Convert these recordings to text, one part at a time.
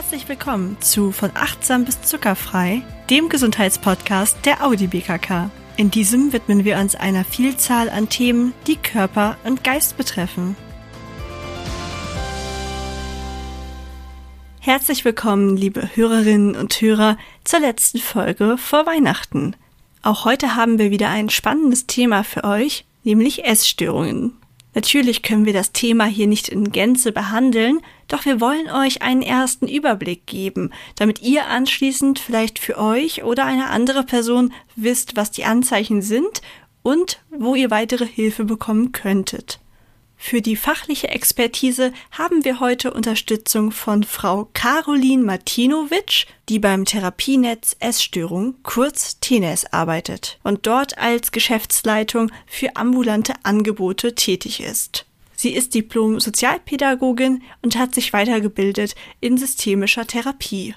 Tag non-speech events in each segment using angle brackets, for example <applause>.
Herzlich willkommen zu Von achtsam bis zuckerfrei, dem Gesundheitspodcast der Audi BKK. In diesem widmen wir uns einer Vielzahl an Themen, die Körper und Geist betreffen. Herzlich willkommen, liebe Hörerinnen und Hörer, zur letzten Folge vor Weihnachten. Auch heute haben wir wieder ein spannendes Thema für euch, nämlich Essstörungen. Natürlich können wir das Thema hier nicht in Gänze behandeln, doch wir wollen euch einen ersten Überblick geben, damit ihr anschließend vielleicht für euch oder eine andere Person wisst, was die Anzeichen sind und wo ihr weitere Hilfe bekommen könntet. Für die fachliche Expertise haben wir heute Unterstützung von Frau Caroline Martinovic, die beim Therapienetz Essstörung, kurz TENES, arbeitet und dort als Geschäftsleitung für ambulante Angebote tätig ist. Sie ist Diplom-Sozialpädagogin und hat sich weitergebildet in systemischer Therapie.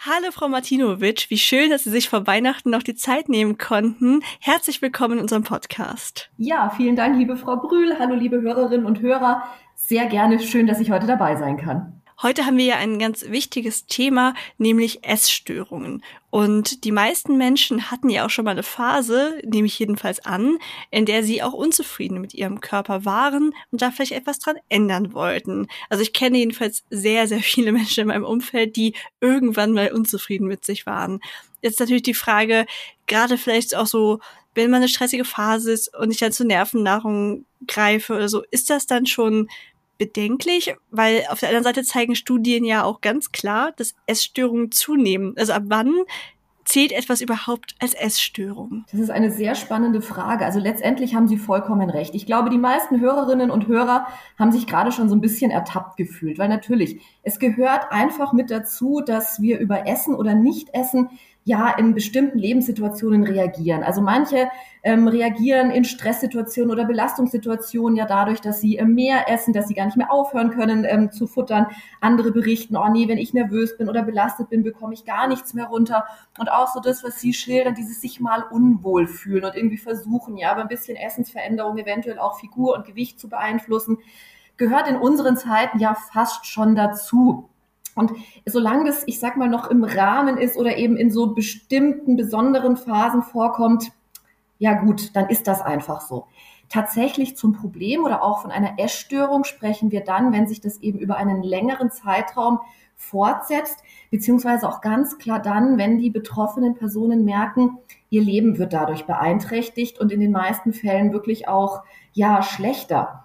Hallo Frau Martinovic, wie schön, dass Sie sich vor Weihnachten noch die Zeit nehmen konnten. Herzlich willkommen in unserem Podcast. Ja, vielen Dank, liebe Frau Brühl. Hallo, liebe Hörerinnen und Hörer. Sehr gerne, schön, dass ich heute dabei sein kann. Heute haben wir ja ein ganz wichtiges Thema, nämlich Essstörungen. Und die meisten Menschen hatten ja auch schon mal eine Phase, nehme ich jedenfalls an, in der sie auch unzufrieden mit ihrem Körper waren und da vielleicht etwas dran ändern wollten. Also ich kenne jedenfalls sehr, sehr viele <laughs> Menschen in meinem Umfeld, die irgendwann mal unzufrieden mit sich waren. Jetzt natürlich die Frage, gerade vielleicht auch so, wenn man eine stressige Phase ist und ich dann zu Nervennahrung greife oder so, ist das dann schon bedenklich, weil auf der anderen Seite zeigen Studien ja auch ganz klar, dass Essstörungen zunehmen. Also ab wann zählt etwas überhaupt als Essstörung? Das ist eine sehr spannende Frage. Also letztendlich haben Sie vollkommen recht. Ich glaube, die meisten Hörerinnen und Hörer haben sich gerade schon so ein bisschen ertappt gefühlt, weil natürlich, es gehört einfach mit dazu, dass wir über Essen oder Nicht-Essen ja in bestimmten Lebenssituationen reagieren. Also manche ähm, reagieren in Stresssituationen oder Belastungssituationen ja dadurch, dass sie äh, mehr essen, dass sie gar nicht mehr aufhören können ähm, zu futtern. Andere berichten, oh nee, wenn ich nervös bin oder belastet bin, bekomme ich gar nichts mehr runter. Und auch so das, was sie schildern, dieses sich mal unwohl fühlen und irgendwie versuchen, ja, aber ein bisschen Essensveränderung, eventuell auch Figur und Gewicht zu beeinflussen, gehört in unseren Zeiten ja fast schon dazu. Und solange das, ich sag mal, noch im Rahmen ist oder eben in so bestimmten besonderen Phasen vorkommt, ja gut, dann ist das einfach so. Tatsächlich zum Problem oder auch von einer Essstörung sprechen wir dann, wenn sich das eben über einen längeren Zeitraum fortsetzt, beziehungsweise auch ganz klar dann, wenn die betroffenen Personen merken, ihr Leben wird dadurch beeinträchtigt und in den meisten Fällen wirklich auch, ja, schlechter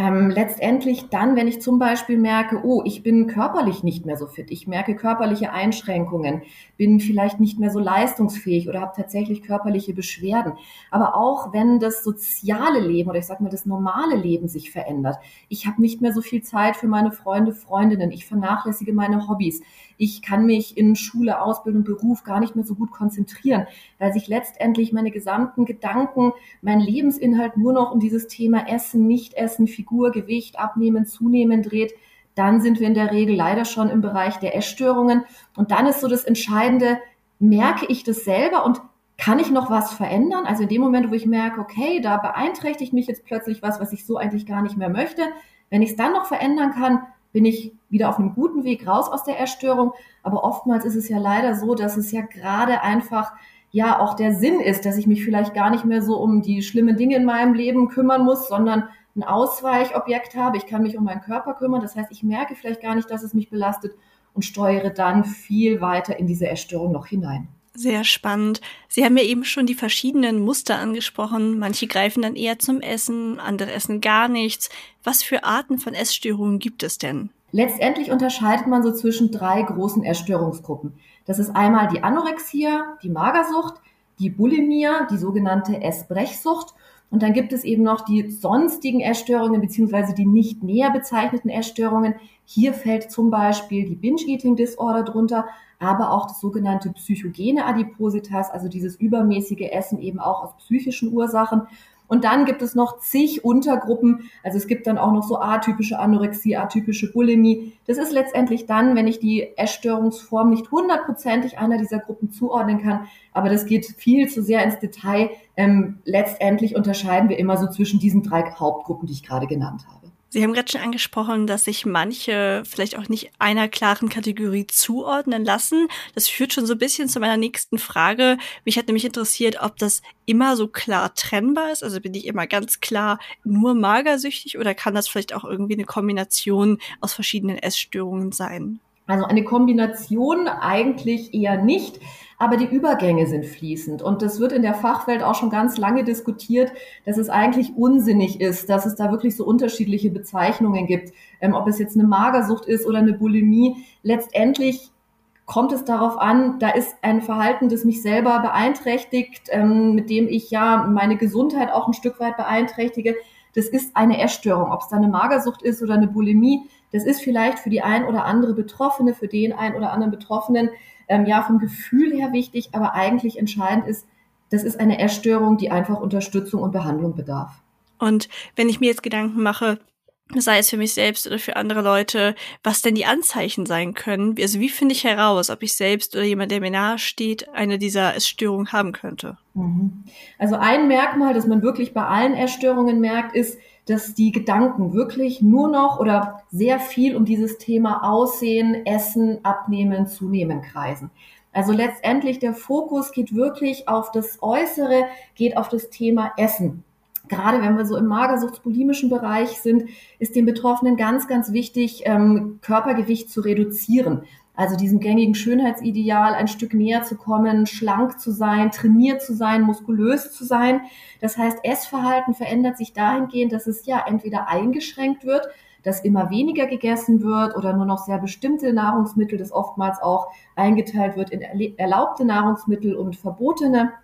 ähm, letztendlich dann, wenn ich zum Beispiel merke, oh, ich bin körperlich nicht mehr so fit, ich merke körperliche Einschränkungen, bin vielleicht nicht mehr so leistungsfähig oder habe tatsächlich körperliche Beschwerden. Aber auch wenn das soziale Leben oder ich sage mal das normale Leben sich verändert, ich habe nicht mehr so viel Zeit für meine Freunde, Freundinnen, ich vernachlässige meine Hobbys, ich kann mich in Schule, Ausbildung, Beruf gar nicht mehr so gut konzentrieren, weil sich letztendlich meine gesamten Gedanken, mein Lebensinhalt nur noch um dieses Thema Essen, Nicht-Essen, Figur, Gewicht, Abnehmen, Zunehmen dreht, dann sind wir in der Regel leider schon im Bereich der Essstörungen. Und dann ist so das Entscheidende, merke ich das selber und kann ich noch was verändern? Also in dem Moment, wo ich merke, okay, da beeinträchtigt mich jetzt plötzlich was, was ich so eigentlich gar nicht mehr möchte. Wenn ich es dann noch verändern kann, bin ich wieder auf einem guten Weg raus aus der Erstörung. Aber oftmals ist es ja leider so, dass es ja gerade einfach ja auch der Sinn ist, dass ich mich vielleicht gar nicht mehr so um die schlimmen Dinge in meinem Leben kümmern muss, sondern ein Ausweichobjekt habe. Ich kann mich um meinen Körper kümmern. Das heißt, ich merke vielleicht gar nicht, dass es mich belastet und steuere dann viel weiter in diese Erstörung noch hinein. Sehr spannend. Sie haben ja eben schon die verschiedenen Muster angesprochen. Manche greifen dann eher zum Essen, andere essen gar nichts. Was für Arten von Essstörungen gibt es denn? Letztendlich unterscheidet man so zwischen drei großen Essstörungsgruppen. Das ist einmal die Anorexia, die Magersucht, die Bulimie, die sogenannte Essbrechsucht. Und dann gibt es eben noch die sonstigen Essstörungen beziehungsweise die nicht näher bezeichneten Essstörungen. Hier fällt zum Beispiel die Binge-Eating Disorder drunter, aber auch das sogenannte psychogene Adipositas, also dieses übermäßige Essen eben auch aus psychischen Ursachen. Und dann gibt es noch zig Untergruppen. Also es gibt dann auch noch so atypische Anorexie, atypische Bulimie. Das ist letztendlich dann, wenn ich die Essstörungsform nicht hundertprozentig einer dieser Gruppen zuordnen kann. Aber das geht viel zu sehr ins Detail. Ähm, letztendlich unterscheiden wir immer so zwischen diesen drei Hauptgruppen, die ich gerade genannt habe. Sie haben gerade schon angesprochen, dass sich manche vielleicht auch nicht einer klaren Kategorie zuordnen lassen. Das führt schon so ein bisschen zu meiner nächsten Frage. Mich hat nämlich interessiert, ob das immer so klar trennbar ist. Also bin ich immer ganz klar nur magersüchtig oder kann das vielleicht auch irgendwie eine Kombination aus verschiedenen Essstörungen sein? Also eine Kombination eigentlich eher nicht, aber die Übergänge sind fließend. Und das wird in der Fachwelt auch schon ganz lange diskutiert, dass es eigentlich unsinnig ist, dass es da wirklich so unterschiedliche Bezeichnungen gibt, ähm, ob es jetzt eine Magersucht ist oder eine Bulimie. Letztendlich kommt es darauf an, da ist ein Verhalten, das mich selber beeinträchtigt, ähm, mit dem ich ja meine Gesundheit auch ein Stück weit beeinträchtige. Das ist eine Essstörung, ob es da eine Magersucht ist oder eine Bulimie das ist vielleicht für die ein oder andere Betroffene, für den ein oder anderen Betroffenen, ähm, ja, vom Gefühl her wichtig, aber eigentlich entscheidend ist, das ist eine Essstörung, die einfach Unterstützung und Behandlung bedarf. Und wenn ich mir jetzt Gedanken mache, sei es für mich selbst oder für andere Leute, was denn die Anzeichen sein können. Also wie finde ich heraus, ob ich selbst oder jemand, der mir nahe steht, eine dieser Essstörungen haben könnte? Mhm. Also ein Merkmal, das man wirklich bei allen Essstörungen merkt, ist, dass die Gedanken wirklich nur noch oder sehr viel um dieses Thema Aussehen, Essen, Abnehmen, Zunehmen kreisen. Also letztendlich der Fokus geht wirklich auf das Äußere, geht auf das Thema Essen gerade wenn wir so im magersuchtsbulimischen Bereich sind, ist den Betroffenen ganz, ganz wichtig, ähm, Körpergewicht zu reduzieren. Also diesem gängigen Schönheitsideal ein Stück näher zu kommen, schlank zu sein, trainiert zu sein, muskulös zu sein. Das heißt, Essverhalten verändert sich dahingehend, dass es ja entweder eingeschränkt wird, dass immer weniger gegessen wird oder nur noch sehr bestimmte Nahrungsmittel, das oftmals auch eingeteilt wird in erlaubte Nahrungsmittel und verbotene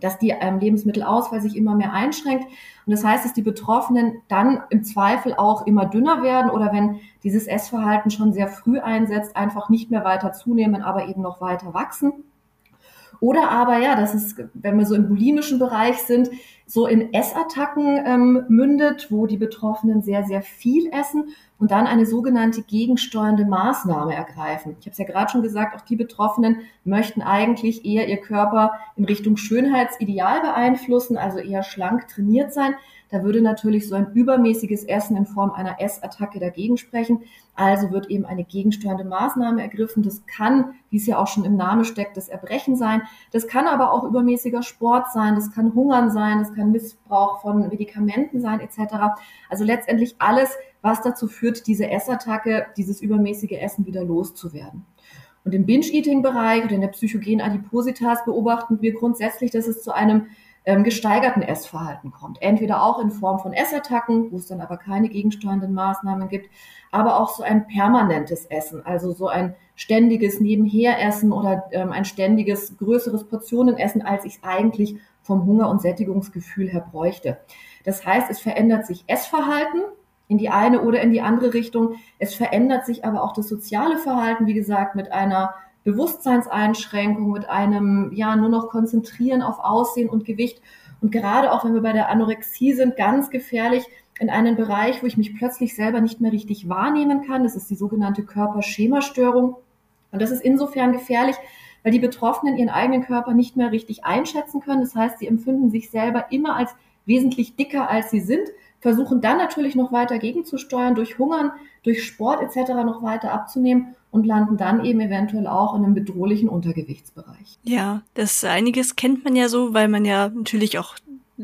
dass die ähm, Lebensmittelauswahl sich immer mehr einschränkt. Und das heißt, dass die Betroffenen dann im Zweifel auch immer dünner werden oder wenn dieses Essverhalten schon sehr früh einsetzt, einfach nicht mehr weiter zunehmen, aber eben noch weiter wachsen. Oder aber ja, das ist, wenn wir so im bulimischen Bereich sind, so in Essattacken ähm, mündet, wo die Betroffenen sehr, sehr viel essen und dann eine sogenannte gegensteuernde Maßnahme ergreifen. Ich habe es ja gerade schon gesagt, auch die Betroffenen möchten eigentlich eher ihr Körper in Richtung Schönheitsideal beeinflussen, also eher schlank trainiert sein. Da würde natürlich so ein übermäßiges Essen in Form einer Essattacke dagegen sprechen. Also wird eben eine gegensteuernde Maßnahme ergriffen. Das kann, wie es ja auch schon im Namen steckt, das Erbrechen sein. Das kann aber auch übermäßiger Sport sein. Das kann Hungern sein. Das kann Missbrauch von Medikamenten sein, etc. Also letztendlich alles, was dazu führt, diese Essattacke, dieses übermäßige Essen wieder loszuwerden. Und im Binge-Eating-Bereich oder in der psychogenen Adipositas beobachten wir grundsätzlich, dass es zu einem ähm, gesteigerten Essverhalten kommt. Entweder auch in Form von Essattacken, wo es dann aber keine gegensteuernden Maßnahmen gibt, aber auch so ein permanentes Essen, also so ein ständiges Nebenheressen oder ähm, ein ständiges größeres Portionenessen, als ich es eigentlich vom Hunger- und Sättigungsgefühl her bräuchte. Das heißt, es verändert sich Essverhalten in die eine oder in die andere Richtung. Es verändert sich aber auch das soziale Verhalten, wie gesagt, mit einer Bewusstseinseinschränkung, mit einem, ja, nur noch konzentrieren auf Aussehen und Gewicht. Und gerade auch wenn wir bei der Anorexie sind, ganz gefährlich in einen Bereich, wo ich mich plötzlich selber nicht mehr richtig wahrnehmen kann. Das ist die sogenannte Körperschemastörung. Und das ist insofern gefährlich, weil die Betroffenen ihren eigenen Körper nicht mehr richtig einschätzen können. Das heißt, sie empfinden sich selber immer als wesentlich dicker, als sie sind, versuchen dann natürlich noch weiter gegenzusteuern, durch Hungern, durch Sport etc. noch weiter abzunehmen und landen dann eben eventuell auch in einem bedrohlichen Untergewichtsbereich. Ja, das einiges kennt man ja so, weil man ja natürlich auch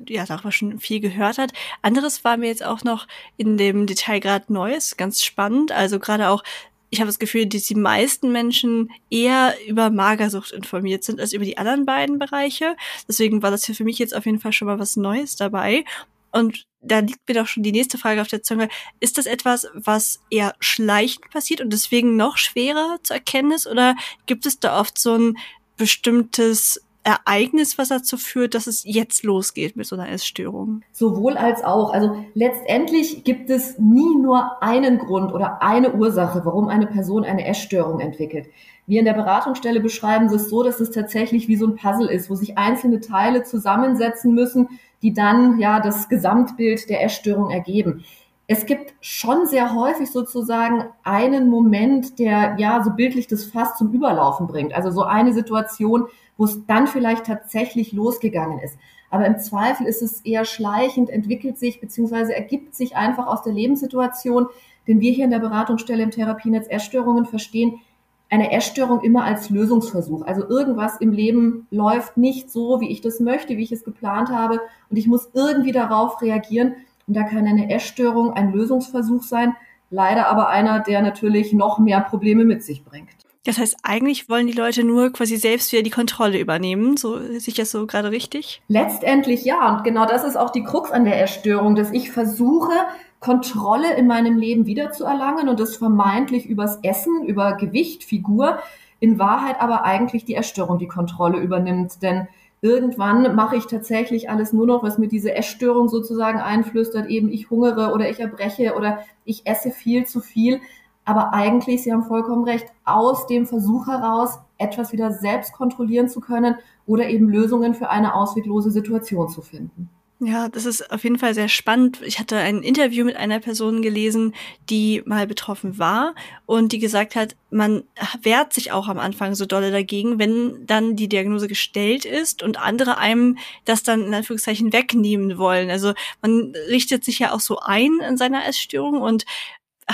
ja, darüber schon viel gehört hat. Anderes war mir jetzt auch noch in dem Detail gerade Neues, ganz spannend. Also gerade auch, ich habe das Gefühl, dass die meisten Menschen eher über Magersucht informiert sind als über die anderen beiden Bereiche. Deswegen war das für mich jetzt auf jeden Fall schon mal was Neues dabei. Und da liegt mir doch schon die nächste Frage auf der Zunge. Ist das etwas, was eher schleichend passiert und deswegen noch schwerer zu erkennen ist? Oder gibt es da oft so ein bestimmtes Ereignis, was dazu führt, dass es jetzt losgeht mit so einer Essstörung? Sowohl als auch. Also letztendlich gibt es nie nur einen Grund oder eine Ursache, warum eine Person eine Essstörung entwickelt. Wir in der Beratungsstelle beschreiben es so, dass es tatsächlich wie so ein Puzzle ist, wo sich einzelne Teile zusammensetzen müssen, die dann ja das Gesamtbild der Essstörung ergeben. Es gibt schon sehr häufig sozusagen einen Moment, der ja so bildlich das Fass zum Überlaufen bringt. Also so eine Situation, wo es dann vielleicht tatsächlich losgegangen ist. Aber im Zweifel ist es eher schleichend, entwickelt sich beziehungsweise ergibt sich einfach aus der Lebenssituation, den wir hier in der Beratungsstelle im Therapienetz Essstörungen verstehen, eine Essstörung immer als Lösungsversuch. Also irgendwas im Leben läuft nicht so, wie ich das möchte, wie ich es geplant habe und ich muss irgendwie darauf reagieren. Und da kann eine Essstörung ein Lösungsversuch sein, leider aber einer, der natürlich noch mehr Probleme mit sich bringt. Das heißt, eigentlich wollen die Leute nur quasi selbst wieder die Kontrolle übernehmen. So sehe ich das so gerade richtig? Letztendlich ja. Und genau das ist auch die Krux an der Erstörung, dass ich versuche, Kontrolle in meinem Leben wiederzuerlangen und das vermeintlich übers Essen, über Gewicht, Figur, in Wahrheit aber eigentlich die Erstörung die Kontrolle übernimmt. Denn irgendwann mache ich tatsächlich alles nur noch, was mir diese Essstörung sozusagen einflüstert, eben ich hungere oder ich erbreche oder ich esse viel zu viel. Aber eigentlich, Sie haben vollkommen recht, aus dem Versuch heraus, etwas wieder selbst kontrollieren zu können oder eben Lösungen für eine ausweglose Situation zu finden. Ja, das ist auf jeden Fall sehr spannend. Ich hatte ein Interview mit einer Person gelesen, die mal betroffen war und die gesagt hat, man wehrt sich auch am Anfang so dolle dagegen, wenn dann die Diagnose gestellt ist und andere einem das dann in Anführungszeichen wegnehmen wollen. Also man richtet sich ja auch so ein in seiner Essstörung und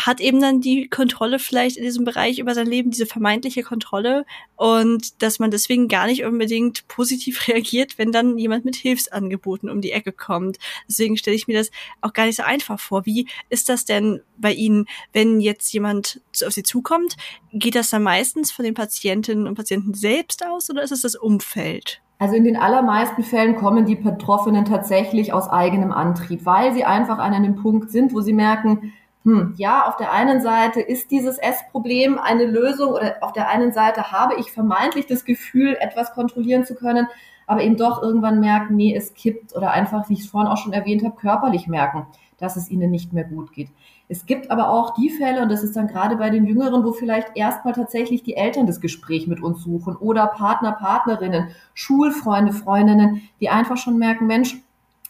hat eben dann die Kontrolle vielleicht in diesem Bereich über sein Leben, diese vermeintliche Kontrolle und dass man deswegen gar nicht unbedingt positiv <laughs> reagiert, wenn dann jemand mit Hilfsangeboten um die Ecke kommt. Deswegen stelle ich mir das auch gar nicht so einfach vor. Wie ist das denn bei Ihnen, wenn jetzt jemand auf Sie zukommt? Geht das dann meistens von den Patientinnen und Patienten selbst aus oder ist es das Umfeld? Also in den allermeisten Fällen kommen die Betroffenen tatsächlich aus eigenem Antrieb, weil sie einfach an einem Punkt sind, wo sie merken, hm, ja, auf der einen Seite ist dieses Essproblem eine Lösung oder auf der einen Seite habe ich vermeintlich das Gefühl, etwas kontrollieren zu können, aber eben doch irgendwann merken, nee, es kippt oder einfach, wie ich es vorhin auch schon erwähnt habe, körperlich merken, dass es ihnen nicht mehr gut geht. Es gibt aber auch die Fälle, und das ist dann gerade bei den Jüngeren, wo vielleicht erstmal tatsächlich die Eltern das Gespräch mit uns suchen oder Partner, Partnerinnen, Schulfreunde, Freundinnen, die einfach schon merken, Mensch,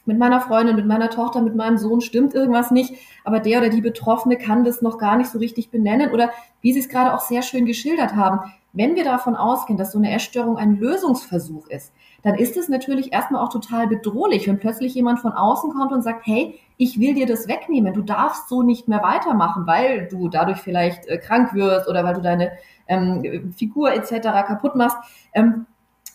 mit meiner Freundin, mit meiner Tochter, mit meinem Sohn stimmt irgendwas nicht, aber der oder die Betroffene kann das noch gar nicht so richtig benennen oder wie Sie es gerade auch sehr schön geschildert haben. Wenn wir davon ausgehen, dass so eine Essstörung ein Lösungsversuch ist, dann ist es natürlich erstmal auch total bedrohlich, wenn plötzlich jemand von außen kommt und sagt, hey, ich will dir das wegnehmen, du darfst so nicht mehr weitermachen, weil du dadurch vielleicht äh, krank wirst oder weil du deine ähm, Figur etc. kaputt machst. Ähm,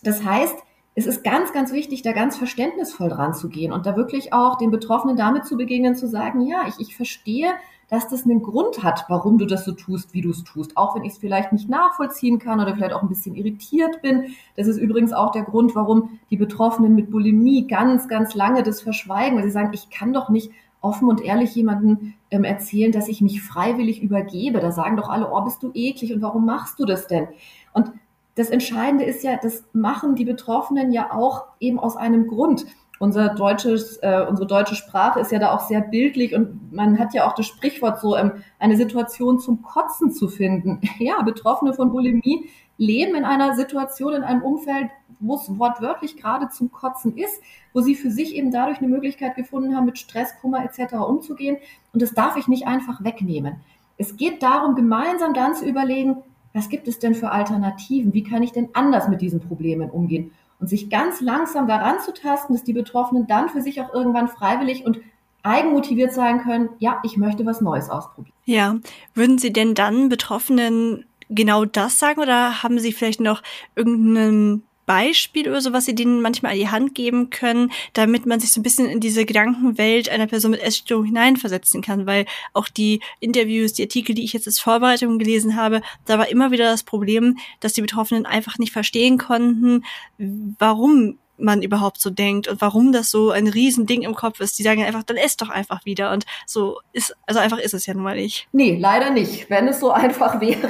das heißt, es ist ganz, ganz wichtig, da ganz verständnisvoll dran zu gehen und da wirklich auch den Betroffenen damit zu begegnen, zu sagen, ja, ich, ich verstehe, dass das einen Grund hat, warum du das so tust, wie du es tust. Auch wenn ich es vielleicht nicht nachvollziehen kann oder vielleicht auch ein bisschen irritiert bin. Das ist übrigens auch der Grund, warum die Betroffenen mit Bulimie ganz, ganz lange das verschweigen, weil sie sagen, ich kann doch nicht offen und ehrlich jemanden ähm, erzählen, dass ich mich freiwillig übergebe. Da sagen doch alle, oh, bist du eklig und warum machst du das denn? Und das Entscheidende ist ja, das machen die Betroffenen ja auch eben aus einem Grund. Unser deutsches, äh, unsere deutsche Sprache ist ja da auch sehr bildlich und man hat ja auch das Sprichwort so, ähm, eine Situation zum Kotzen zu finden. <laughs> Ja, Betroffene von Bulimie leben in einer Situation, in einem Umfeld, wo es wortwörtlich gerade zum Kotzen ist, wo sie für sich eben dadurch eine Möglichkeit gefunden haben, mit Stress, Kummer etc. umzugehen. Und das darf ich nicht einfach wegnehmen. Es geht darum, gemeinsam dann zu überlegen, was gibt es denn für Alternativen? Wie kann ich denn anders mit diesen Problemen umgehen? Und sich ganz langsam daran zu tasten, dass die Betroffenen dann für sich auch irgendwann freiwillig und eigenmotiviert sein können, ja, ich möchte was Neues ausprobieren. Ja, würden Sie denn dann Betroffenen genau das sagen oder haben Sie vielleicht noch irgendeinen Beispiel oder so, was Sie denen manchmal an die Hand geben können, damit man sich so ein bisschen in diese Gedankenwelt einer Person mit Essstörung hineinversetzen kann, weil auch die Interviews, die Artikel, die ich jetzt als Vorbereitung gelesen habe, da war immer wieder das Problem, dass die Betroffenen einfach nicht verstehen konnten, warum man überhaupt so denkt und warum das so ein Riesending im Kopf ist. Die sagen einfach, dann ess doch einfach wieder. Und so ist, also einfach ist es ja nun mal nicht. Nee, leider nicht. Wenn es so <laughs> einfach wäre,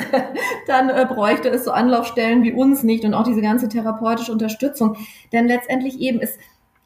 dann äh, bräuchte es so Anlaufstellen wie uns nicht und auch diese ganze therapeutische Unterstützung. Denn letztendlich eben es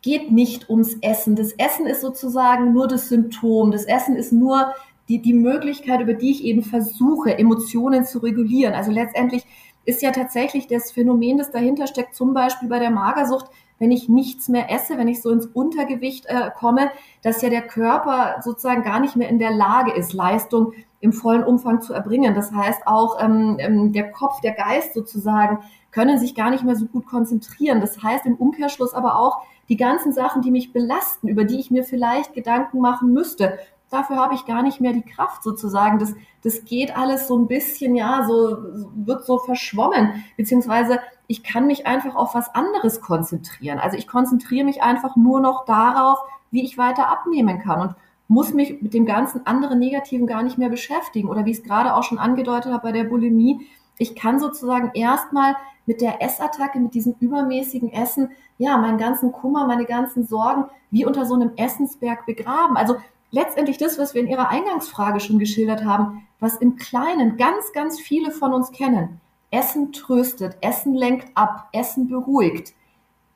geht nicht ums Essen. Das Essen ist sozusagen nur das Symptom. Das Essen ist nur die, die Möglichkeit, über die ich eben versuche, Emotionen zu regulieren. Also letztendlich ist ja tatsächlich das Phänomen, das dahinter steckt, zum Beispiel bei der Magersucht, wenn ich nichts mehr esse, wenn ich so ins Untergewicht äh, komme, dass ja der Körper sozusagen gar nicht mehr in der Lage ist, Leistung im vollen Umfang zu erbringen. Das heißt auch ähm, ähm, der Kopf, der Geist sozusagen können sich gar nicht mehr so gut konzentrieren. Das heißt im Umkehrschluss aber auch, die ganzen Sachen, die mich belasten, über die ich mir vielleicht Gedanken machen müsste, dafür habe ich gar nicht mehr die Kraft sozusagen. Das, das geht alles so ein bisschen, ja, so, wird so verschwommen, beziehungsweise ich kann mich einfach auf was anderes konzentrieren. Also ich konzentriere mich einfach nur noch darauf, wie ich weiter abnehmen kann und muss mich mit dem ganzen anderen Negativen gar nicht mehr beschäftigen. Oder wie ich es gerade auch schon angedeutet habe bei der Bulimie, ich kann sozusagen erstmal mit der Essattacke, mit diesem übermäßigen Essen, ja, meinen ganzen Kummer, meine ganzen Sorgen wie unter so einem Essensberg begraben. Also letztendlich das, was wir in Ihrer Eingangsfrage schon geschildert haben, was im Kleinen ganz, ganz viele von uns kennen. Essen tröstet, Essen lenkt ab, Essen beruhigt.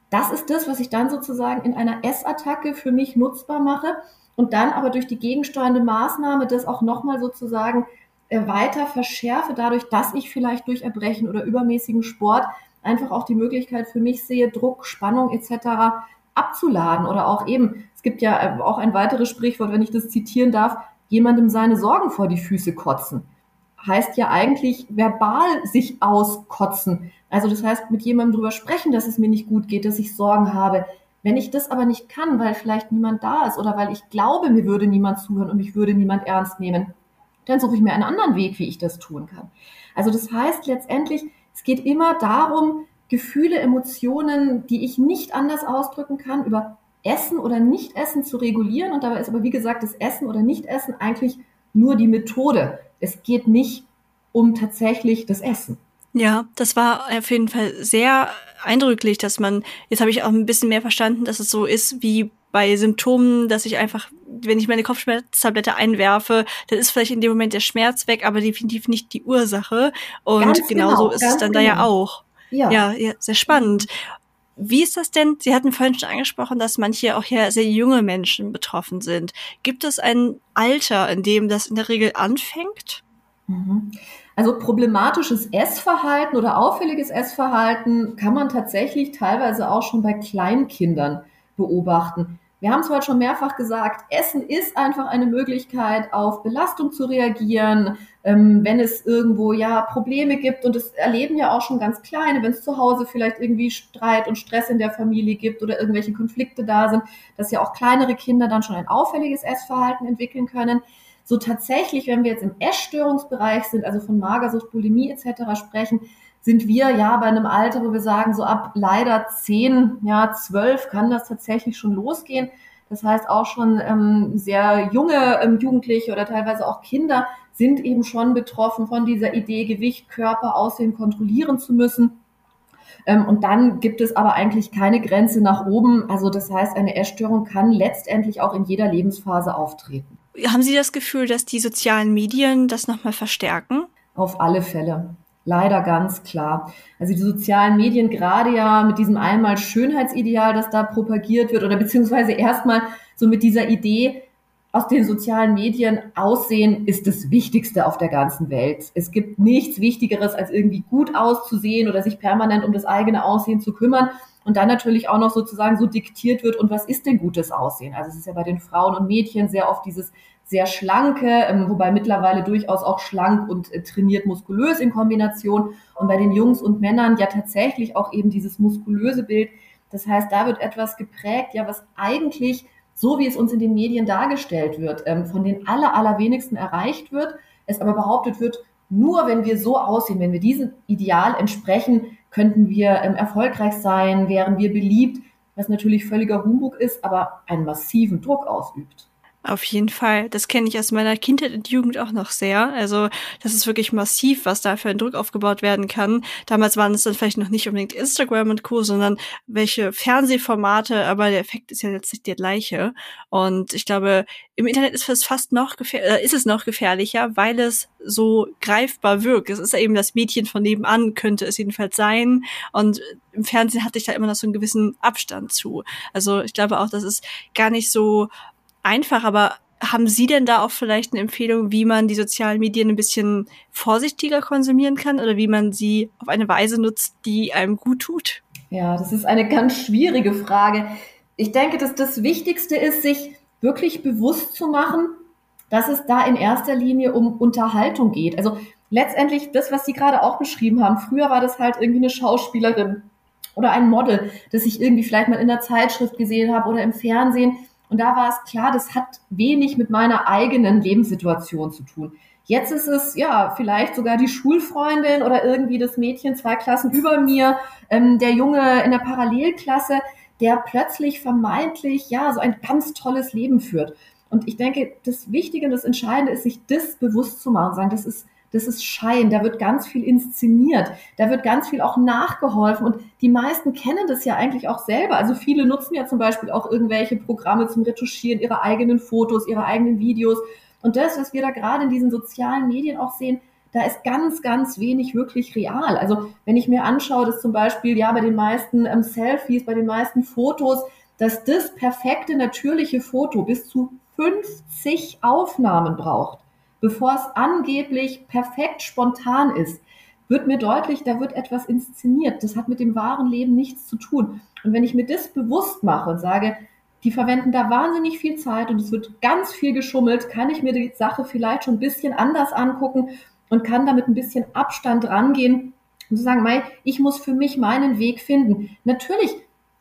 Das ist das, was ich dann sozusagen in einer Essattacke für mich nutzbar mache und dann aber durch die gegensteuernde Maßnahme das auch nochmal sozusagen äh, weiter verschärfe, dadurch, dass ich vielleicht durch Erbrechen oder übermäßigen Sport einfach auch die Möglichkeit für mich sehe, Druck, Spannung etc. abzuladen oder auch eben gibt ja äh, auch ein weiteres Sprichwort, wenn ich das zitieren darf, jemandem seine Sorgen vor die Füße kotzen. Heißt ja eigentlich verbal sich auskotzen. Also das heißt, mit jemandem drüber sprechen, dass es mir nicht gut geht, dass ich Sorgen habe. Wenn ich das aber nicht kann, weil vielleicht niemand da ist oder weil ich glaube, mir würde niemand zuhören und mich würde niemand ernst nehmen, dann suche ich mir einen anderen Weg, wie ich das tun kann. Also das heißt letztendlich, es geht immer darum, Gefühle, Emotionen, die ich nicht anders ausdrücken kann, über Essen oder Nicht-Essen zu regulieren. Und dabei ist aber, wie gesagt, das Essen oder Nicht-Essen eigentlich nur die Methode. Es geht nicht um tatsächlich das Essen. Ja, das war auf jeden Fall sehr eindrücklich, dass man, jetzt habe ich auch ein bisschen mehr verstanden, dass es so ist wie bei Symptomen, dass ich einfach, wenn ich meine Kopfschmerztablette einwerfe, dann ist vielleicht in dem Moment der Schmerz weg, aber definitiv nicht die Ursache. Und ganz genauso genau, ist es dann genau. da ja genau. auch. Ja. ja, ja, sehr spannend. Wie ist das denn? Sie hatten vorhin schon angesprochen, dass manche auch ja sehr junge Menschen betroffen sind. Gibt es ein Alter, in dem das in der Regel anfängt? Mhm. Also problematisches Essverhalten oder auffälliges Essverhalten kann man tatsächlich teilweise auch schon bei Kleinkindern beobachten. Wir haben es heute schon mehrfach gesagt, Essen ist einfach eine Möglichkeit, auf Belastung zu reagieren, ähm, wenn es irgendwo ja Probleme gibt und es erleben ja auch schon ganz kleine, wenn es zu Hause vielleicht irgendwie Streit und Stress in der Familie gibt oder irgendwelche Konflikte da sind, dass ja auch kleinere Kinder dann schon ein auffälliges Essverhalten entwickeln können. So tatsächlich, wenn wir jetzt im Essstörungsbereich sind, also von Magersucht, Bulimie etc. sprechen, sind wir ja bei einem Alter, wo wir sagen, so ab leider zehn, ja zwölf kann das tatsächlich schon losgehen. Das heißt auch schon ähm, sehr junge ähm, Jugendliche oder teilweise auch Kinder sind eben schon betroffen von dieser Idee, Gewicht, Körper, Aussehen kontrollieren zu müssen. Ähm, und dann gibt es aber eigentlich keine Grenze nach oben. Also das heißt, eine Essstörung kann letztendlich auch in jeder Lebensphase auftreten. Haben Sie das Gefühl, dass die sozialen Medien das nochmal verstärken? Auf alle Fälle. Leider ganz klar. Also die sozialen Medien gerade ja mit diesem einmal Schönheitsideal, das da propagiert wird oder beziehungsweise erstmal so mit dieser Idee aus den sozialen Medien, Aussehen ist das Wichtigste auf der ganzen Welt. Es gibt nichts Wichtigeres, als irgendwie gut auszusehen oder sich permanent um das eigene Aussehen zu kümmern und dann natürlich auch noch sozusagen so diktiert wird, und was ist denn gutes Aussehen? Also es ist ja bei den Frauen und Mädchen sehr oft dieses sehr schlanke, ähm, wobei mittlerweile durchaus auch schlank und äh, trainiert muskulös in Kombination. Und bei den Jungs und Männern ja tatsächlich auch eben dieses muskulöse Bild. Das heißt, da wird etwas geprägt, ja, was eigentlich, so wie es uns in den Medien dargestellt wird, ähm, von den aller, allerwenigsten erreicht wird, es aber behauptet wird, nur wenn wir so aussehen, wenn wir diesem Ideal entsprechen, könnten wir ähm, erfolgreich sein, wären wir beliebt, was natürlich völliger Humbug ist, aber einen massiven Druck ausübt. Auf jeden Fall. Das kenne ich aus meiner Kindheit und Jugend auch noch sehr. Also das ist wirklich massiv, was da für ein Druck aufgebaut werden kann. Damals waren es dann vielleicht noch nicht unbedingt Instagram und Co., sondern welche Fernsehformate, aber der Effekt ist ja letztlich der gleiche. Und ich glaube, im Internet ist es fast noch gefährlicher, äh, ist es noch gefährlicher, weil es so greifbar wirkt. Es ist ja eben das Mädchen von nebenan, könnte es jedenfalls sein. Und im Fernsehen hatte ich da immer noch so einen gewissen Abstand zu. Also ich glaube auch, das ist gar nicht so einfach, aber haben Sie denn da auch vielleicht eine Empfehlung, wie man die sozialen Medien ein bisschen vorsichtiger konsumieren kann oder wie man sie auf eine Weise nutzt, die einem gut tut? Ja, das ist eine ganz schwierige Frage. Ich denke, dass das Wichtigste ist, sich wirklich bewusst zu machen, dass es da in erster Linie um Unterhaltung geht. Also letztendlich das, was Sie gerade auch beschrieben haben. Früher war das halt irgendwie eine Schauspielerin oder ein Model, das ich irgendwie vielleicht mal in der Zeitschrift gesehen habe oder im Fernsehen. Und da war es klar, das hat wenig mit meiner eigenen Lebenssituation zu tun. Jetzt ist es ja vielleicht sogar die Schulfreundin oder irgendwie das Mädchen zwei Klassen über mir, ähm, der Junge in der Parallelklasse, der plötzlich vermeintlich ja so ein ganz tolles Leben führt. Und ich denke, das Wichtige und das Entscheidende ist, sich das bewusst zu machen, sagen, das ist das ist Schein, da wird ganz viel inszeniert, da wird ganz viel auch nachgeholfen und die meisten kennen das ja eigentlich auch selber. Also viele nutzen ja zum Beispiel auch irgendwelche Programme zum Retuschieren ihrer eigenen Fotos, ihrer eigenen Videos. Und das, was wir da gerade in diesen sozialen Medien auch sehen, da ist ganz, ganz wenig wirklich real. Also wenn ich mir anschaue, dass zum Beispiel ja bei den meisten ähm, Selfies, bei den meisten Fotos, dass das perfekte natürliche Foto bis zu 50 Aufnahmen braucht bevor es angeblich perfekt spontan ist, wird mir deutlich, da wird etwas inszeniert. Das hat mit dem wahren Leben nichts zu tun. Und wenn ich mir das bewusst mache und sage, die verwenden da wahnsinnig viel Zeit und es wird ganz viel geschummelt, kann ich mir die Sache vielleicht schon ein bisschen anders angucken und kann damit ein bisschen Abstand rangehen und sagen, Mai, ich muss für mich meinen Weg finden. Natürlich,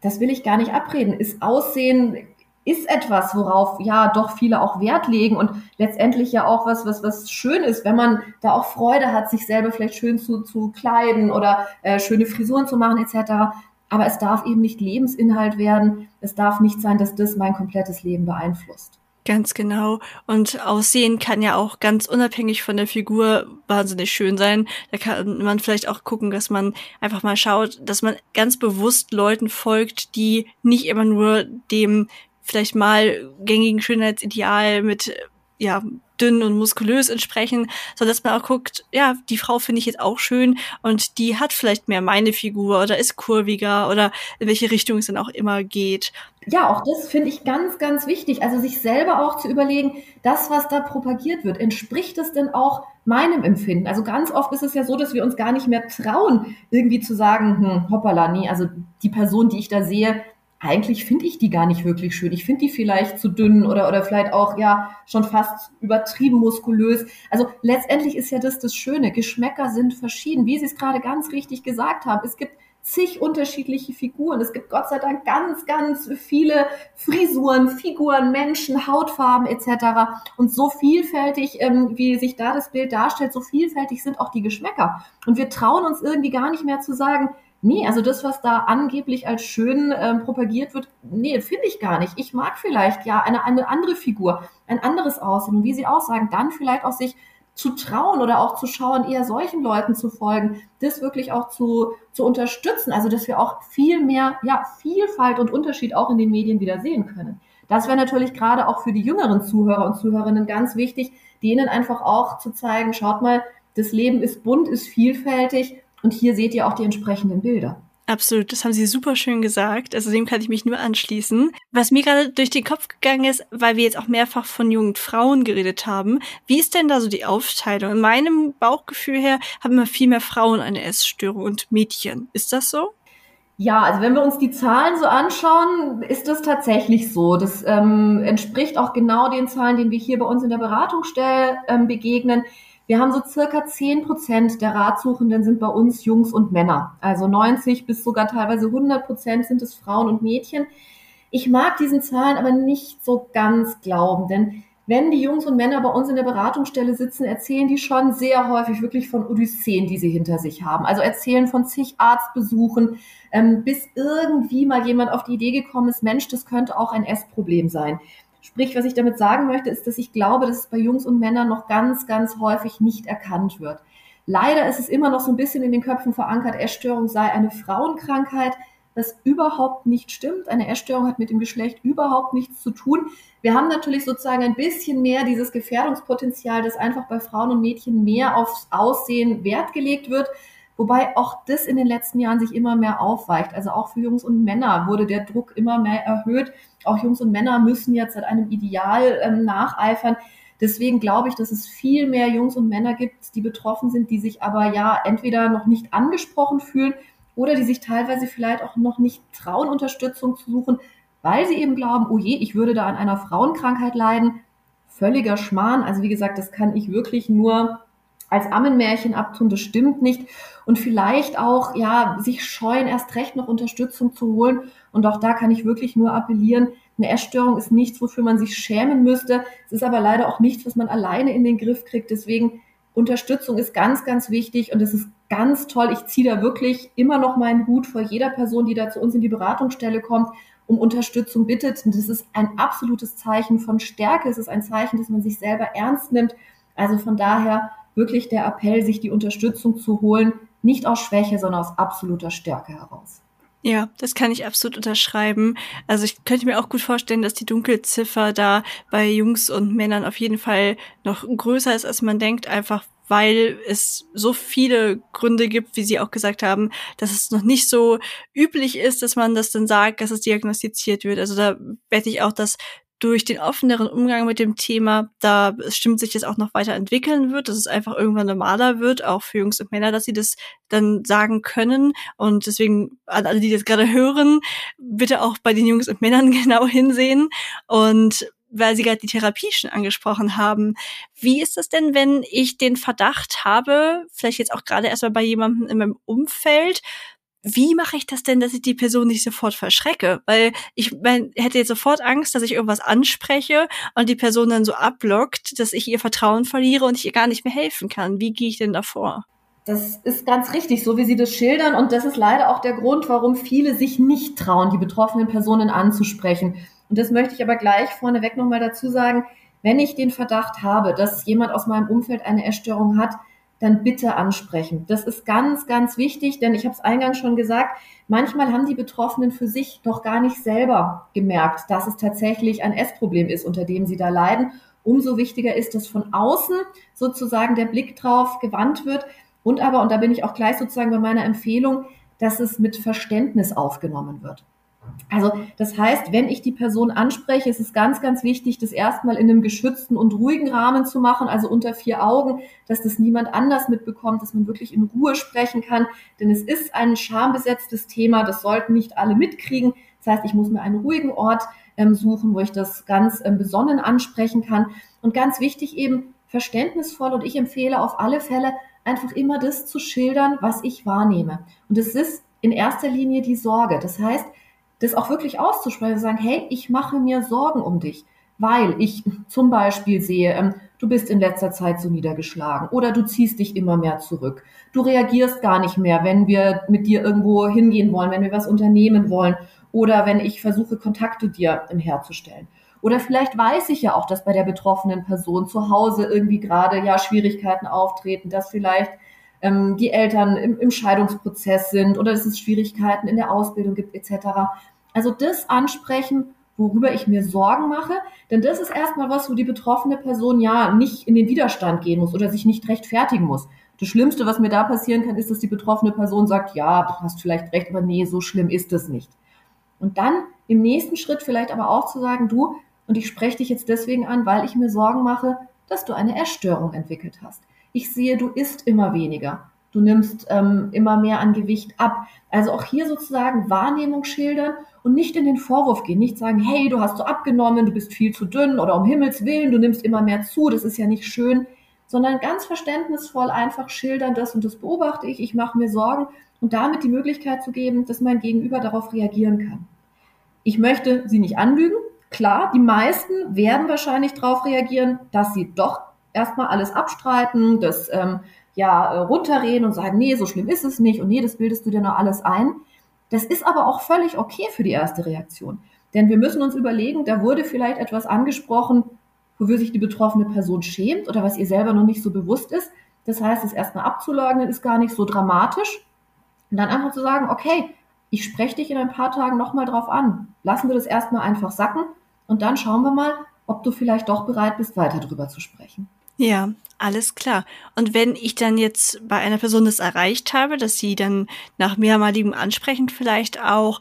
das will ich gar nicht abreden, ist Aussehen ist etwas, worauf ja doch viele auch Wert legen und letztendlich ja auch was, was, was schön ist, wenn man da auch Freude hat, sich selber vielleicht schön zu, zu kleiden oder äh, schöne Frisuren zu machen etc. Aber es darf eben nicht Lebensinhalt werden. Es darf nicht sein, dass das mein komplettes Leben beeinflusst. Ganz genau. Und Aussehen kann ja auch ganz unabhängig von der Figur wahnsinnig schön sein. Da kann man vielleicht auch gucken, dass man einfach mal schaut, dass man ganz bewusst Leuten folgt, die nicht immer nur dem vielleicht mal gängigen Schönheitsideal mit ja dünn und muskulös entsprechen, sondern dass man auch guckt, ja, die Frau finde ich jetzt auch schön und die hat vielleicht mehr meine Figur oder ist kurviger oder in welche Richtung es dann auch immer geht. Ja, auch das finde ich ganz, ganz wichtig. Also sich selber auch zu überlegen, das, was da propagiert wird, entspricht es denn auch meinem Empfinden? Also ganz oft ist es ja so, dass wir uns gar nicht mehr trauen, irgendwie zu sagen, hm, hoppala, nee, also die Person, die ich da sehe, eigentlich finde ich die gar nicht wirklich schön. Ich finde die vielleicht zu dünn oder, oder vielleicht auch, ja, schon fast übertrieben muskulös. Also letztendlich ist ja das das Schöne. Geschmäcker sind verschieden. Wie Sie es gerade ganz richtig gesagt haben, es gibt zig unterschiedliche Figuren. Es gibt Gott sei Dank ganz, ganz viele Frisuren, Figuren, Menschen, Hautfarben etc. Und so vielfältig, ähm, wie sich da das Bild darstellt, so vielfältig sind auch die Geschmäcker. Und wir trauen uns irgendwie gar nicht mehr zu sagen, Nee, also das, was da angeblich als schön ähm, propagiert wird, nee, finde ich gar nicht. Ich mag vielleicht ja eine, eine andere Figur, ein anderes Aussehen. Und wie Sie auch sagen, dann vielleicht auch sich zu trauen oder auch zu schauen, eher solchen Leuten zu folgen, das wirklich auch zu, zu unterstützen. Also, dass wir auch viel mehr, ja, Vielfalt und Unterschied auch in den Medien wieder sehen können. Das wäre natürlich gerade auch für die jüngeren Zuhörer und Zuhörerinnen ganz wichtig, denen einfach auch zu zeigen, schaut mal, das Leben ist bunt, ist vielfältig und hier seht ihr auch die entsprechenden Bilder. Absolut, das haben Sie super schön gesagt. Also dem kann ich mich nur anschließen. Was mir gerade durch den Kopf gegangen ist, weil wir jetzt auch mehrfach von jungen Frauen geredet haben, wie ist denn da so die Aufteilung? In meinem Bauchgefühl her haben immer viel mehr Frauen eine Essstörung und Mädchen. Ist das so? Ja, also wenn wir uns die Zahlen so anschauen, ist das tatsächlich so. Das ähm, entspricht auch genau den Zahlen, denen wir hier bei uns in der Beratungsstelle ähm, begegnen. Wir haben so circa 10 Prozent der Ratsuchenden sind bei uns Jungs und Männer. Also 90 bis sogar teilweise 100 Prozent sind es Frauen und Mädchen. Ich mag diesen Zahlen aber nicht so ganz glauben, denn wenn die Jungs und Männer bei uns in der Beratungsstelle sitzen, erzählen die schon sehr häufig wirklich von Odysseen, die sie hinter sich haben. Also erzählen von zig Arztbesuchen, ähm, bis irgendwie mal jemand auf die Idee gekommen ist, Mensch, das könnte auch ein Essproblem sein. Sprich, was ich damit sagen möchte, ist, dass ich glaube, dass es bei Jungs und Männern noch ganz, ganz häufig nicht erkannt wird. Leider ist es immer noch so ein bisschen in den Köpfen verankert, Essstörung sei eine Frauenkrankheit, was überhaupt nicht stimmt. Eine Essstörung hat mit dem Geschlecht überhaupt nichts zu tun. Wir haben natürlich sozusagen ein bisschen mehr dieses Gefährdungspotenzial, dass einfach bei Frauen und Mädchen mehr aufs Aussehen Wert gelegt wird. Wobei auch das in den letzten Jahren sich immer mehr aufweicht. Also auch für Jungs und Männer wurde der Druck immer mehr erhöht. Auch Jungs und Männer müssen jetzt seit einem Ideal ähm, nacheifern. Deswegen glaube ich, dass es viel mehr Jungs und Männer gibt, die betroffen sind, die sich aber ja entweder noch nicht angesprochen fühlen oder die sich teilweise vielleicht auch noch nicht trauen, Unterstützung zu suchen, weil sie eben glauben, oh je, ich würde da an einer Frauenkrankheit leiden. Völliger Schmarrn. Also wie gesagt, das kann ich wirklich nur als Ammenmärchen abtun, das stimmt nicht. Und vielleicht auch, ja, sich scheuen, erst recht noch Unterstützung zu holen. Und auch da kann ich wirklich nur appellieren, eine Essstörung ist nichts, wofür man sich schämen müsste. Es ist aber leider auch nichts, was man alleine in den Griff kriegt. Deswegen Unterstützung ist ganz, ganz wichtig und es ist ganz toll. Ich ziehe da wirklich immer noch meinen Hut vor jeder Person, die da zu uns in die Beratungsstelle kommt, um Unterstützung bittet. Und das ist ein absolutes Zeichen von Stärke. Es ist ein Zeichen, dass man sich selber ernst nimmt. Also von daher wirklich der Appell, sich die Unterstützung zu holen, nicht aus Schwäche, sondern aus absoluter Stärke heraus. Ja, das kann ich absolut unterschreiben. Also ich könnte mir auch gut vorstellen, dass die Dunkelziffer da bei Jungs und Männern auf jeden Fall noch größer ist, als man denkt, einfach weil es so viele Gründe gibt, wie Sie auch gesagt haben, dass es noch nicht so üblich ist, dass man das dann sagt, dass es diagnostiziert wird. Also da wette ich auch, dass durch den offeneren Umgang mit dem Thema, da stimmt sich das auch noch weiter entwickeln wird, dass es einfach irgendwann normaler wird, auch für Jungs und Männer, dass sie das dann sagen können. Und deswegen, an alle, die das gerade hören, bitte auch bei den Jungs und Männern <laughs> genau hinsehen. Und weil Sie gerade die Therapie schon angesprochen haben. Wie ist das denn, wenn ich den Verdacht habe, vielleicht jetzt auch gerade erstmal bei jemandem in meinem Umfeld, wie mache ich das denn, dass ich die Person nicht sofort verschrecke? Weil ich mein, hätte jetzt sofort Angst, dass ich irgendwas anspreche und die Person dann so ablockt, dass ich ihr Vertrauen verliere und ich ihr gar nicht mehr helfen kann. Wie gehe ich denn davor? Das ist ganz richtig, so wie Sie das schildern. Und das ist leider auch der Grund, warum viele sich nicht trauen, die betroffenen Personen anzusprechen. Und das möchte ich aber gleich vorneweg nochmal dazu sagen. Wenn ich den Verdacht habe, dass jemand aus meinem Umfeld eine Essstörung hat, dann bitte ansprechen. Das ist ganz, ganz wichtig, denn ich habe es eingangs schon gesagt, manchmal haben die Betroffenen für sich noch gar nicht selber gemerkt, dass es tatsächlich ein Essproblem ist, unter dem sie da leiden. Umso wichtiger ist, dass von außen sozusagen der Blick drauf gewandt wird und aber, und da bin ich auch gleich sozusagen bei meiner Empfehlung, dass es mit Verständnis aufgenommen wird. Also das heißt, wenn ich die Person anspreche, ist es ganz, ganz wichtig, das erstmal in einem geschützten und ruhigen Rahmen zu machen, also unter vier Augen, dass das niemand anders mitbekommt, dass man wirklich in Ruhe sprechen kann. Denn es ist ein schambesetztes Thema, das sollten nicht alle mitkriegen. Das heißt, ich muss mir einen ruhigen Ort ähm, suchen, wo ich das ganz ähm, besonnen ansprechen kann. Und ganz wichtig eben verständnisvoll und ich empfehle auf alle Fälle einfach immer das zu schildern, was ich wahrnehme. Und es ist in erster Linie die Sorge. Das heißt, das auch wirklich auszusprechen, sagen, hey, ich mache mir Sorgen um dich, weil ich zum Beispiel sehe, ähm, du bist in letzter Zeit so niedergeschlagen oder du ziehst dich immer mehr zurück. Du reagierst gar nicht mehr, wenn wir mit dir irgendwo hingehen wollen, wenn wir was unternehmen wollen oder wenn ich versuche, Kontakte dir herzustellen. Oder vielleicht weiß ich ja auch, dass bei der betroffenen Person zu Hause irgendwie gerade ja Schwierigkeiten auftreten, dass vielleicht ähm, die Eltern im, im Scheidungsprozess sind oder dass es Schwierigkeiten in der Ausbildung gibt etc. Also das ansprechen, worüber ich mir Sorgen mache, denn das ist erstmal was, wo die betroffene Person ja nicht in den Widerstand gehen muss oder sich nicht rechtfertigen muss. Das Schlimmste, was mir da passieren kann, ist, dass die betroffene Person sagt, ja, du hast vielleicht recht, aber nee, so schlimm ist es nicht. Und dann im nächsten Schritt vielleicht aber auch zu sagen, du, und ich spreche dich jetzt deswegen an, weil ich mir Sorgen mache, dass du eine Essstörung entwickelt hast. Ich sehe, du isst immer weniger du nimmst ähm, immer mehr an Gewicht ab. Also auch hier sozusagen Wahrnehmung schildern und nicht in den Vorwurf gehen, nicht sagen, hey, du hast so abgenommen, du bist viel zu dünn oder um Himmels Willen, du nimmst immer mehr zu, das ist ja nicht schön, sondern ganz verständnisvoll einfach schildern, das und das beobachte ich, ich mache mir Sorgen und damit die Möglichkeit zu geben, dass mein Gegenüber darauf reagieren kann. Ich möchte sie nicht anlügen. Klar, die meisten werden wahrscheinlich darauf reagieren, dass sie doch erstmal alles abstreiten, dass ähm, ja äh, runterreden und sagen, nee, so schlimm ist es nicht und nee, das bildest du dir noch alles ein. Das ist aber auch völlig okay für die erste Reaktion. Denn wir müssen uns überlegen, da wurde vielleicht etwas angesprochen, wofür sich die betroffene Person schämt oder was ihr selber noch nicht so bewusst ist. Das heißt, es erstmal abzuleugnen ist gar nicht so dramatisch. Und dann einfach zu sagen, okay, ich spreche dich in ein paar Tagen nochmal drauf an. Lassen wir das erstmal einfach sacken und dann schauen wir mal, ob du vielleicht doch bereit bist, weiter drüber zu sprechen. Ja, alles klar. Und wenn ich dann jetzt bei einer Person das erreicht habe, dass sie dann nach mehrmaligem Ansprechen vielleicht auch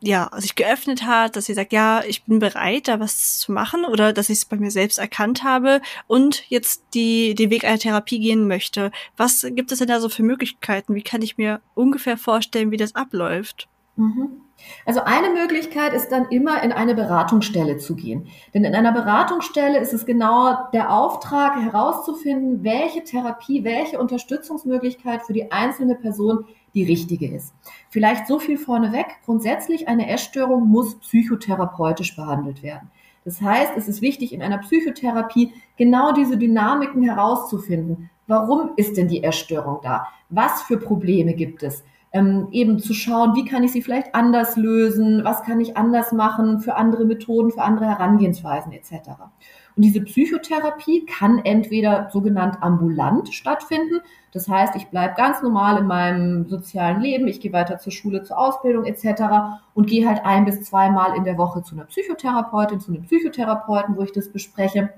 ja, sich geöffnet hat, dass sie sagt, ja, ich bin bereit, da was zu machen oder dass ich es bei mir selbst erkannt habe und jetzt die, den Weg einer Therapie gehen möchte. Was gibt es denn da so für Möglichkeiten? Wie kann ich mir ungefähr vorstellen, wie das abläuft? Mhm. Also eine Möglichkeit ist dann immer in eine Beratungsstelle zu gehen. Denn in einer Beratungsstelle ist es genau der Auftrag herauszufinden, welche Therapie, welche Unterstützungsmöglichkeit für die einzelne Person die richtige ist. Vielleicht so viel vorneweg. Grundsätzlich eine Essstörung muss psychotherapeutisch behandelt werden. Das heißt, es ist wichtig, in einer Psychotherapie genau diese Dynamiken herauszufinden. Warum ist denn die Essstörung da? Was für Probleme gibt es? Ähm, eben zu schauen, wie kann ich sie vielleicht anders lösen, was kann ich anders machen für andere Methoden, für andere Herangehensweisen etc. Und diese Psychotherapie kann entweder sogenannt ambulant stattfinden, das heißt, ich bleibe ganz normal in meinem sozialen Leben, ich gehe weiter zur Schule, zur Ausbildung etc. und gehe halt ein bis zweimal in der Woche zu einer Psychotherapeutin, zu einem Psychotherapeuten, wo ich das bespreche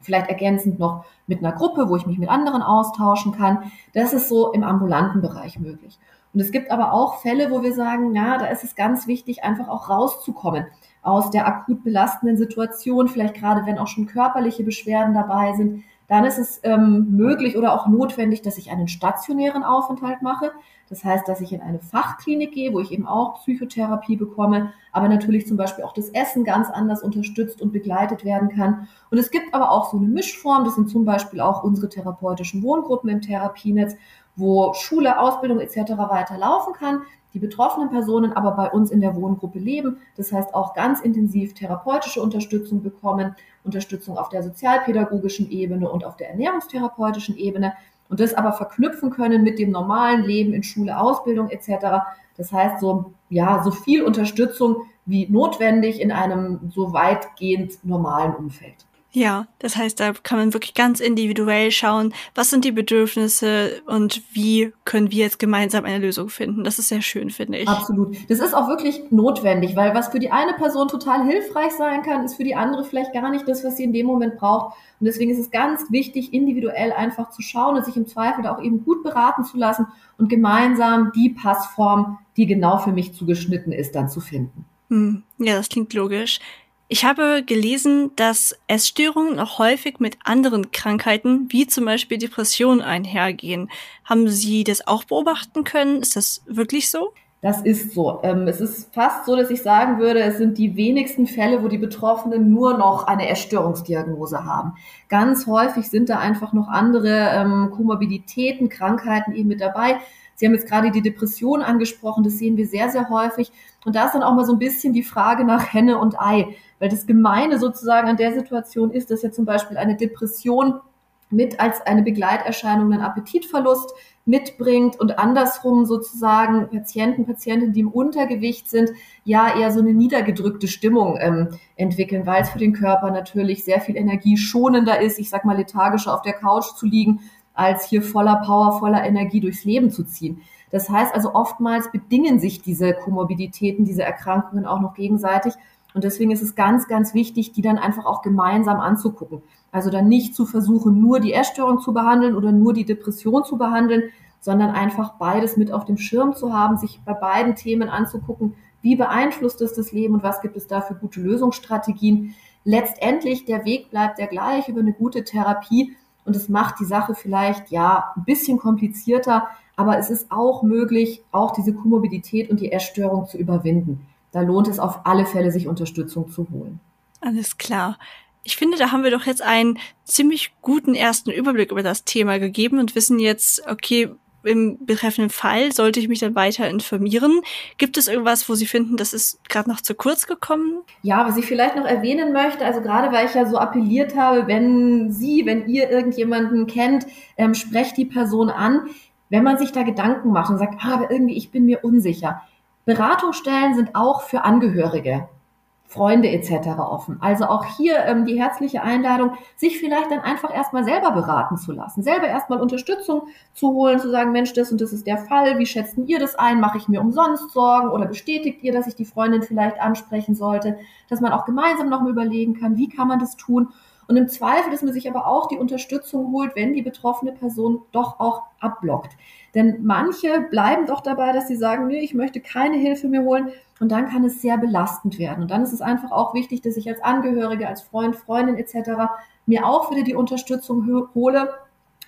vielleicht ergänzend noch mit einer Gruppe, wo ich mich mit anderen austauschen kann. Das ist so im ambulanten Bereich möglich. Und es gibt aber auch Fälle, wo wir sagen, ja, da ist es ganz wichtig, einfach auch rauszukommen aus der akut belastenden Situation, vielleicht gerade wenn auch schon körperliche Beschwerden dabei sind, dann ist es ähm, möglich oder auch notwendig, dass ich einen stationären Aufenthalt mache. Das heißt, dass ich in eine Fachklinik gehe, wo ich eben auch Psychotherapie bekomme, aber natürlich zum Beispiel auch das Essen ganz anders unterstützt und begleitet werden kann. Und es gibt aber auch so eine Mischform. Das sind zum Beispiel auch unsere therapeutischen Wohngruppen im Therapienetz, wo Schule, Ausbildung etc. weiter laufen kann, die betroffenen Personen aber bei uns in der Wohngruppe leben, das heißt auch ganz intensiv therapeutische Unterstützung bekommen, Unterstützung auf der sozialpädagogischen Ebene und auf der ernährungstherapeutischen Ebene und das aber verknüpfen können mit dem normalen Leben in Schule, Ausbildung etc. Das heißt so ja, so viel Unterstützung wie notwendig in einem so weitgehend normalen Umfeld. Ja, das heißt, da kann man wirklich ganz individuell schauen, was sind die Bedürfnisse und wie können wir jetzt gemeinsam eine Lösung finden. Das ist sehr schön, finde ich. Absolut. Das ist auch wirklich notwendig, weil was für die eine Person total hilfreich sein kann, ist für die andere vielleicht gar nicht das, was sie in dem Moment braucht. Und deswegen ist es ganz wichtig, individuell einfach zu schauen und sich im Zweifel da auch eben gut beraten zu lassen und gemeinsam die Passform, die genau für mich zugeschnitten ist, dann zu finden. Hm. Ja, das klingt logisch. Ich habe gelesen, dass Essstörungen auch häufig mit anderen Krankheiten, wie zum Beispiel Depressionen, einhergehen. Haben Sie das auch beobachten können? Ist das wirklich so? Das ist so. Ähm, es ist fast so, dass ich sagen würde, es sind die wenigsten Fälle, wo die Betroffenen nur noch eine Essstörungsdiagnose haben. Ganz häufig sind da einfach noch andere ähm, Komorbiditäten, Krankheiten eben mit dabei. Sie haben jetzt gerade die Depression angesprochen, das sehen wir sehr, sehr häufig. Und da ist dann auch mal so ein bisschen die Frage nach Henne und Ei. Weil das Gemeine sozusagen an der Situation ist, dass ja zum Beispiel eine Depression mit als eine Begleiterscheinung einen Appetitverlust mitbringt und andersrum sozusagen Patienten, Patientinnen, die im Untergewicht sind, ja eher so eine niedergedrückte Stimmung ähm, entwickeln, weil es für den Körper natürlich sehr viel energieschonender ist, ich sag mal lethargischer auf der Couch zu liegen als hier voller Power, voller Energie durchs Leben zu ziehen. Das heißt also, oftmals bedingen sich diese Komorbiditäten, diese Erkrankungen auch noch gegenseitig. Und deswegen ist es ganz, ganz wichtig, die dann einfach auch gemeinsam anzugucken. Also dann nicht zu versuchen, nur die Essstörung zu behandeln oder nur die Depression zu behandeln, sondern einfach beides mit auf dem Schirm zu haben, sich bei beiden Themen anzugucken, wie beeinflusst es das Leben und was gibt es da für gute Lösungsstrategien. Letztendlich, der Weg bleibt der gleich über eine gute Therapie und es macht die Sache vielleicht ja ein bisschen komplizierter, aber es ist auch möglich, auch diese Komorbidität und die Essstörung zu überwinden. Da lohnt es auf alle Fälle, sich Unterstützung zu holen. Alles klar. Ich finde, da haben wir doch jetzt einen ziemlich guten ersten Überblick über das Thema gegeben und wissen jetzt, okay, im betreffenden Fall sollte ich mich dann weiter informieren. Gibt es irgendwas, wo Sie finden, das ist gerade noch zu kurz gekommen? Ja, was ich vielleicht noch erwähnen möchte, also gerade weil ich ja so appelliert habe, wenn Sie, wenn ihr irgendjemanden kennt, ähm, sprecht die Person an. Wenn man sich da Gedanken macht und sagt, ah, aber irgendwie, ich bin mir unsicher. Beratungsstellen sind auch für Angehörige. Freunde etc. offen. Also auch hier ähm, die herzliche Einladung, sich vielleicht dann einfach erstmal selber beraten zu lassen, selber erstmal Unterstützung zu holen, zu sagen, Mensch, das und das ist der Fall, wie schätzt ihr das ein, mache ich mir umsonst Sorgen oder bestätigt ihr, dass ich die Freundin vielleicht ansprechen sollte, dass man auch gemeinsam noch mal überlegen kann, wie kann man das tun und im Zweifel, dass man sich aber auch die Unterstützung holt, wenn die betroffene Person doch auch abblockt. Denn manche bleiben doch dabei, dass sie sagen, nee, ich möchte keine Hilfe mehr holen. Und dann kann es sehr belastend werden. Und dann ist es einfach auch wichtig, dass ich als Angehörige, als Freund, Freundin etc. mir auch wieder die Unterstützung hole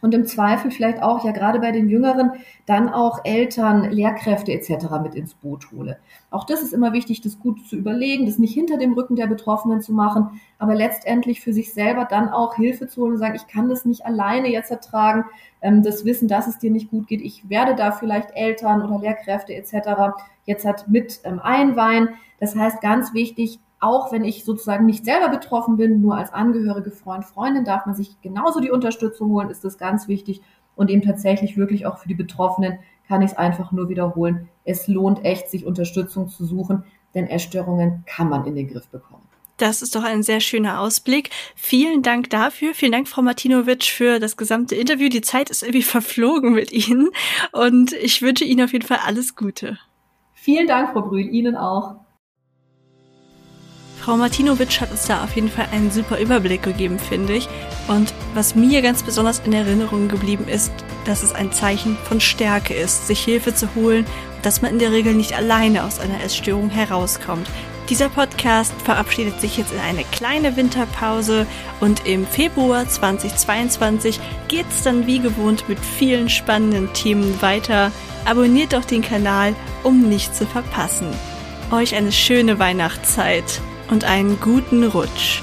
und im Zweifel vielleicht auch, ja gerade bei den Jüngeren, dann auch Eltern, Lehrkräfte etc. mit ins Boot hole. Auch das ist immer wichtig, das gut zu überlegen, das nicht hinter dem Rücken der Betroffenen zu machen, aber letztendlich für sich selber dann auch Hilfe zu holen und sagen, ich kann das nicht alleine jetzt ertragen, ähm, das Wissen, dass es dir nicht gut geht, ich werde da vielleicht Eltern oder Lehrkräfte etc. jetzt halt mit ähm, einweihen. Das heißt, ganz wichtig, auch wenn ich sozusagen nicht selber betroffen bin, nur als Angehörige, Freund, Freundin darf man sich genauso die Unterstützung holen, ist das ganz wichtig. Und eben tatsächlich wirklich auch für die Betroffenen kann ich es einfach nur wiederholen. Es lohnt echt, sich Unterstützung zu suchen, denn Essstörungen kann man in den Griff bekommen. Das ist doch ein sehr schöner Ausblick. Vielen Dank dafür. Vielen Dank, Frau Martinovic, für das gesamte Interview. Die Zeit ist irgendwie <laughs> verflogen mit Ihnen und ich wünsche Ihnen auf jeden Fall alles Gute. Vielen Dank, Frau Brühl, Ihnen auch. Frau Martinovic hat uns da auf jeden Fall einen super Überblick gegeben, finde ich. Und was mir ganz besonders in Erinnerung geblieben ist, dass es ein Zeichen von Stärke ist, sich Hilfe zu holen und dass man in der Regel nicht alleine aus einer Essstörung herauskommt. Dieser Podcast verabschiedet sich jetzt in eine kleine Winterpause und im Februar 2022 geht's dann wie gewohnt mit vielen spannenden Themen weiter. Abonniert doch den Kanal, um nichts zu verpassen. Euch eine schöne Weihnachtszeit und einen guten Rutsch.